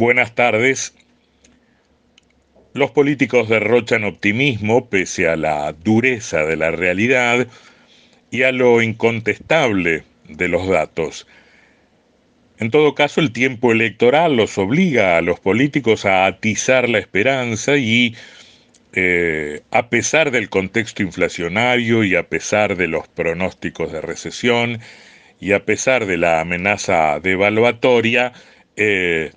Buenas tardes. Los políticos derrochan optimismo pese a la dureza de la realidad y a lo incontestable de los datos. En todo caso, el tiempo electoral los obliga a los políticos a atizar la esperanza y, eh, a pesar del contexto inflacionario y a pesar de los pronósticos de recesión y a pesar de la amenaza devaluatoria, eh,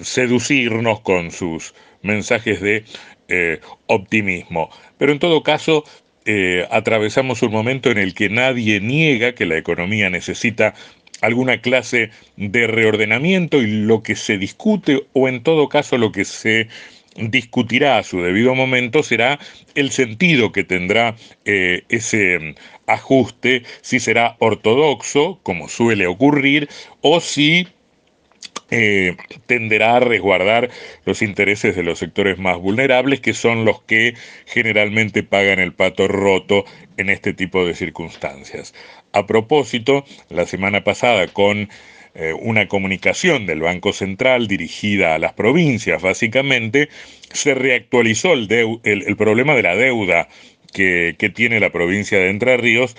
seducirnos con sus mensajes de eh, optimismo. Pero en todo caso, eh, atravesamos un momento en el que nadie niega que la economía necesita alguna clase de reordenamiento y lo que se discute o en todo caso lo que se discutirá a su debido momento será el sentido que tendrá eh, ese ajuste, si será ortodoxo, como suele ocurrir, o si eh, tenderá a resguardar los intereses de los sectores más vulnerables, que son los que generalmente pagan el pato roto en este tipo de circunstancias. A propósito, la semana pasada con eh, una comunicación del Banco Central dirigida a las provincias, básicamente, se reactualizó el, problema de la deuda que, que tiene la provincia de Entre Ríos,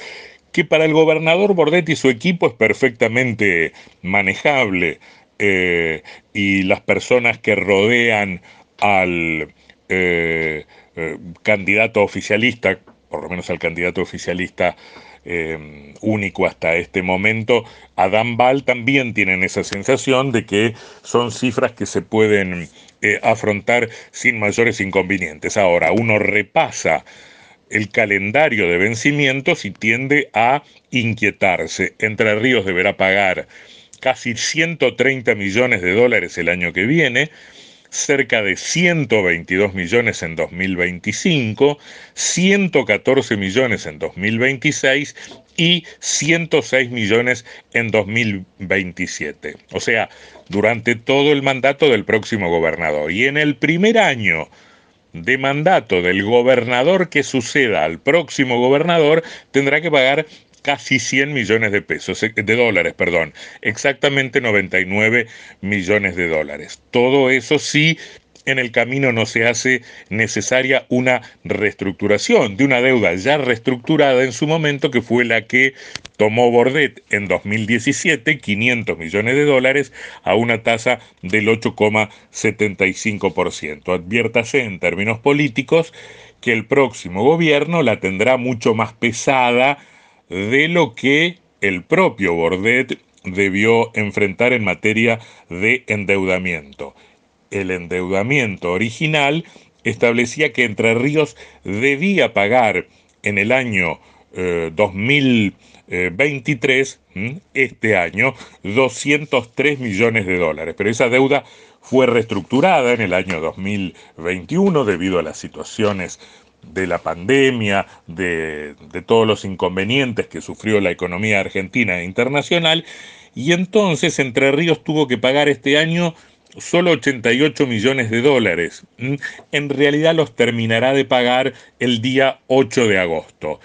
que para el gobernador Bordetti y su equipo es perfectamente manejable. Eh, y las personas que rodean al eh, eh, candidato oficialista, por lo menos al candidato oficialista único hasta este momento, Adam Ball también tienen esa sensación de que son cifras que se pueden afrontar sin mayores inconvenientes. Ahora, uno repasa el calendario de vencimientos y tiende a inquietarse. Entre Ríos deberá pagar casi 130 millones de dólares el año que viene, cerca de 122 millones en 2025, 114 millones en 2026 y 106 millones en 2027. O sea, durante todo el mandato del próximo gobernador. Y en el primer año de mandato del gobernador que suceda al próximo gobernador, tendrá que pagar casi 100 millones de pesos, eh, de dólares, perdón, exactamente 99 millones de dólares. Todo eso sí en el camino no se hace necesaria una reestructuración de una deuda ya reestructurada en su momento, que fue la que tomó Bordet en 2017, 500 millones de dólares, a una tasa del 8,75%. Adviértase en términos políticos que el próximo gobierno la tendrá mucho más pesada, de lo que el propio Bordet debió enfrentar en materia de endeudamiento. El endeudamiento original establecía que Entre Ríos debía pagar en el año 2023, año, 203 millones de dólares. Pero esa deuda fue reestructurada en el año 2021 debido a las situaciones de la pandemia, de, todos los inconvenientes que sufrió la economía argentina e internacional, y entonces Entre Ríos tuvo que pagar este año solo 88 millones de dólares. Mm, en realidad los terminará de pagar el día 8 de agosto.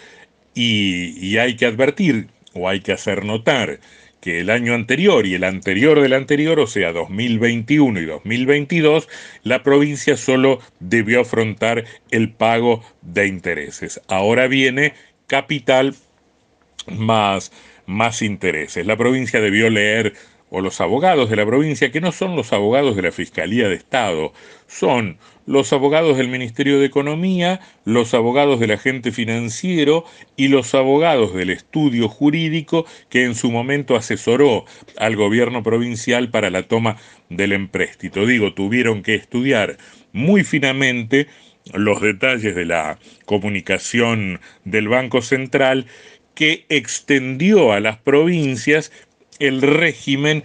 Y, y hay que advertir, o hay que hacer notar, que el año anterior y el anterior del anterior, o sea, 2021 y 2022, la provincia solo debió afrontar el pago de intereses. Ahora viene capital más, más intereses. La provincia debió leer o los abogados de la provincia, que no son los abogados de la Fiscalía de Estado, son los abogados del Ministerio de Economía, los abogados del agente financiero y los abogados del estudio jurídico que en su momento asesoró al gobierno provincial para la toma del empréstito. Digo, tuvieron que estudiar muy finamente los detalles de la comunicación del Banco Central que extendió a las provincias el régimen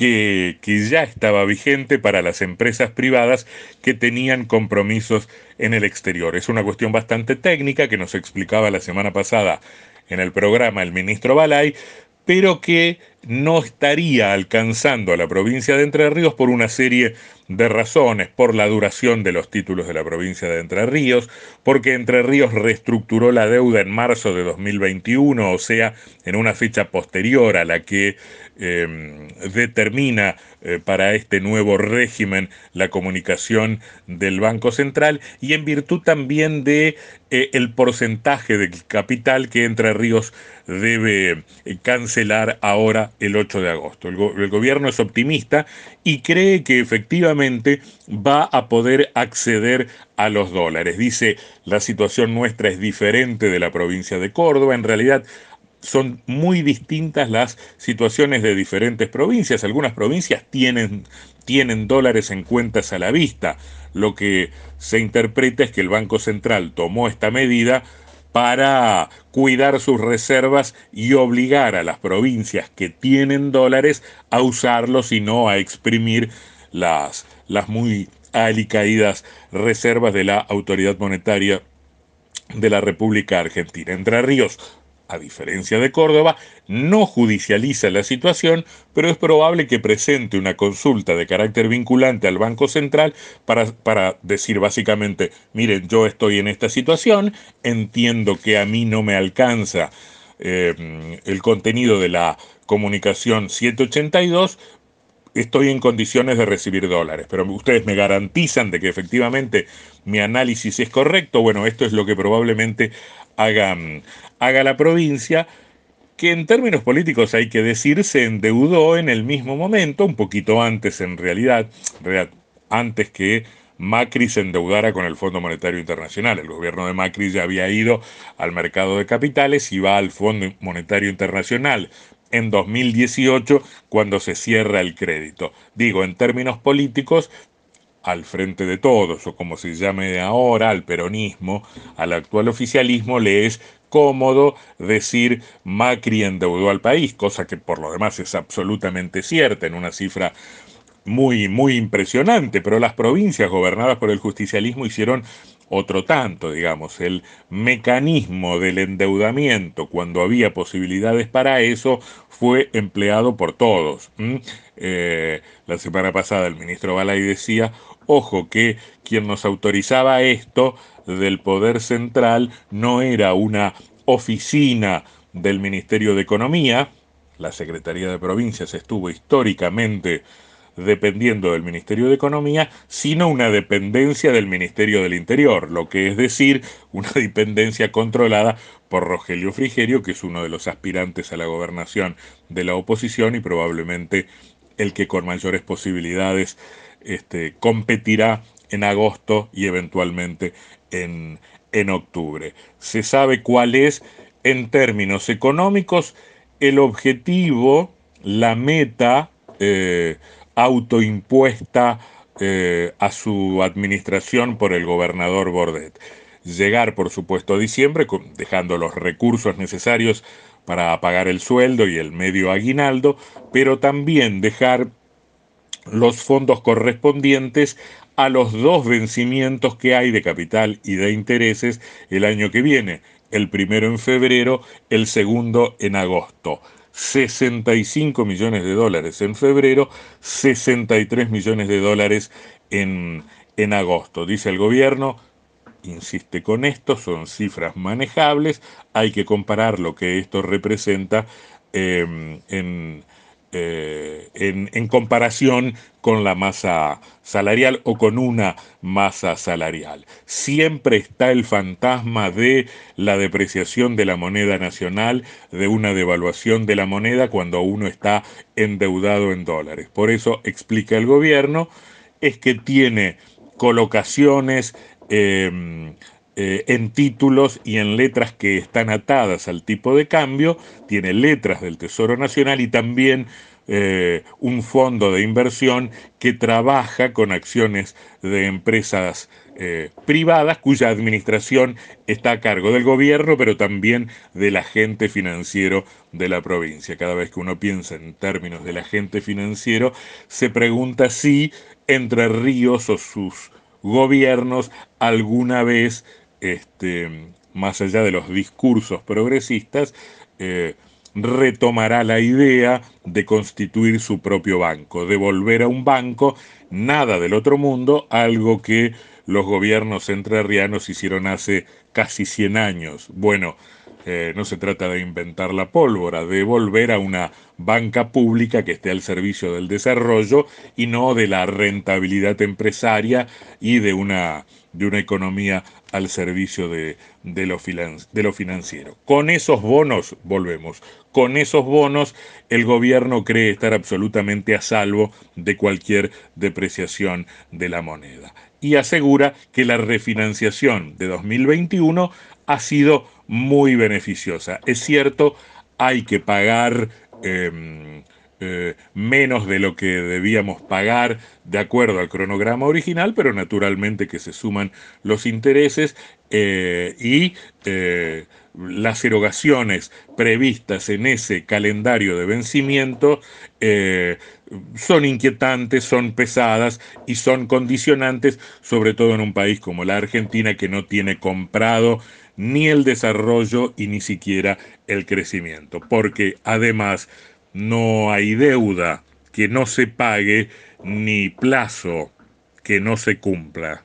que, ya estaba vigente para las empresas privadas que tenían compromisos en el exterior. Es una cuestión bastante técnica que nos explicaba la semana pasada en el programa el ministro Balay, pero que no estaría alcanzando a la provincia de Entre Ríos por una serie de razones, por la duración de los títulos de la provincia de Entre Ríos, porque Entre Ríos reestructuró la deuda en marzo de 2021, o sea, en una fecha posterior a la que em, determina eh, para este nuevo régimen la comunicación del Banco Central y en virtud también de eh, el porcentaje de capital que Entre Ríos debe eh, cancelar ahora el 8 de agosto. el gobierno es optimista y cree que efectivamente va a poder acceder a los dólares. Dice, la situación nuestra es diferente de la provincia de Córdoba. En realidad son muy distintas las situaciones de diferentes provincias. Algunas provincias tienen, tienen dólares en cuentas a la vista. Lo que se interpreta es que el Banco Central tomó esta medida para cuidar sus reservas y obligar a las provincias que tienen dólares a usarlos y no a exprimir las, las muy alicaídas reservas de la autoridad monetaria de la República Argentina. Entre Ríos a diferencia de Córdoba, no judicializa la situación, pero es probable que presente una consulta de carácter vinculante al Banco Central para, para, decir básicamente, miren, yo estoy en esta situación, entiendo que a mí no me alcanza eh, el contenido de la comunicación 782, estoy en condiciones de recibir dólares, pero ustedes me garantizan de que efectivamente mi análisis es correcto, bueno, esto es lo que probablemente hagan, haga la provincia, que en términos políticos hay que decir se endeudó en el mismo momento, un poquito antes en realidad, antes que Macri se endeudara con el Fondo Monetario Internacional. El gobierno de Macri ya había ido al mercado de capitales y va al Fondo Monetario Internacional en 2018 cuando se cierra el crédito. Digo, en términos políticos, al frente de todos, o como se llame ahora, al peronismo, al actual oficialismo, le es cómodo decir Macri endeudó al país, cosa que por lo demás es absolutamente cierta, en una cifra muy, muy impresionante, pero las provincias gobernadas por el justicialismo hicieron otro tanto, digamos, el mecanismo del endeudamiento cuando había posibilidades para eso fue empleado por todos. Eh, la semana pasada el ministro Balay decía, ojo que quien nos autorizaba esto del Poder Central no era una oficina del Ministerio de Economía, la Secretaría de Provincias estuvo históricamente dependiendo del Ministerio de Economía, sino una dependencia del Ministerio del Interior, lo que es decir, una dependencia controlada por Rogelio Frigerio, que es uno de los aspirantes a la gobernación de la oposición y probablemente el que con mayores posibilidades este, competirá en agosto y eventualmente en, en octubre. Se sabe cuál es, en términos económicos, el objetivo, la meta eh, autoimpuesta eh, a su administración por el gobernador Bordet. Llegar, por supuesto, a diciembre, dejando los recursos necesarios para pagar el sueldo y el medio aguinaldo, pero también dejar los fondos correspondientes a los dos vencimientos que hay de capital y de intereses el año que viene, el primero en febrero, el segundo en agosto. 65 millones de dólares en febrero, 63 millones de dólares en, en agosto. Dice el gobierno, insiste con esto, son cifras manejables, hay que comparar lo que esto representa eh, en eh, en, comparación con la masa salarial o con una masa salarial. Siempre está el fantasma de la depreciación de la moneda nacional, de una devaluación de la moneda cuando uno está endeudado en dólares. Por eso explica el gobierno, es que tiene colocaciones em, eh, en títulos y en letras que están atadas al tipo de cambio, tiene letras del Tesoro Nacional y también eh, un fondo de inversión que trabaja con acciones de empresas eh, privadas cuya administración está a cargo del gobierno, pero también del agente financiero de la provincia. Cada vez que uno piensa en términos del agente financiero, se pregunta si Entre Ríos o sus gobiernos alguna vez este, más allá de los discursos progresistas, eh, retomará la idea de constituir su propio banco, de volver a un banco, nada del otro mundo, algo que los gobiernos entrerrianos hicieron hace casi 100 años. Bueno, no se trata de inventar la pólvora, de volver a una banca pública que esté al servicio del desarrollo y no de la rentabilidad empresaria y de una, de una economía al servicio de, de, lo de lo financiero. Con esos bonos, volvemos, con esos bonos el gobierno cree estar absolutamente a salvo de cualquier depreciación de la moneda y asegura que la refinanciación de 2021 ha sido muy beneficiosa. Es cierto, hay que pagar em, eh, menos de lo que debíamos pagar de acuerdo al cronograma original, pero naturalmente que se suman los intereses eh, y eh, las erogaciones previstas en ese calendario de vencimiento son inquietantes, son pesadas y son condicionantes, sobre todo en un país como la Argentina que no tiene comprado ni el desarrollo y ni siquiera el crecimiento, porque además no hay deuda que no se pague ni plazo que no se cumpla.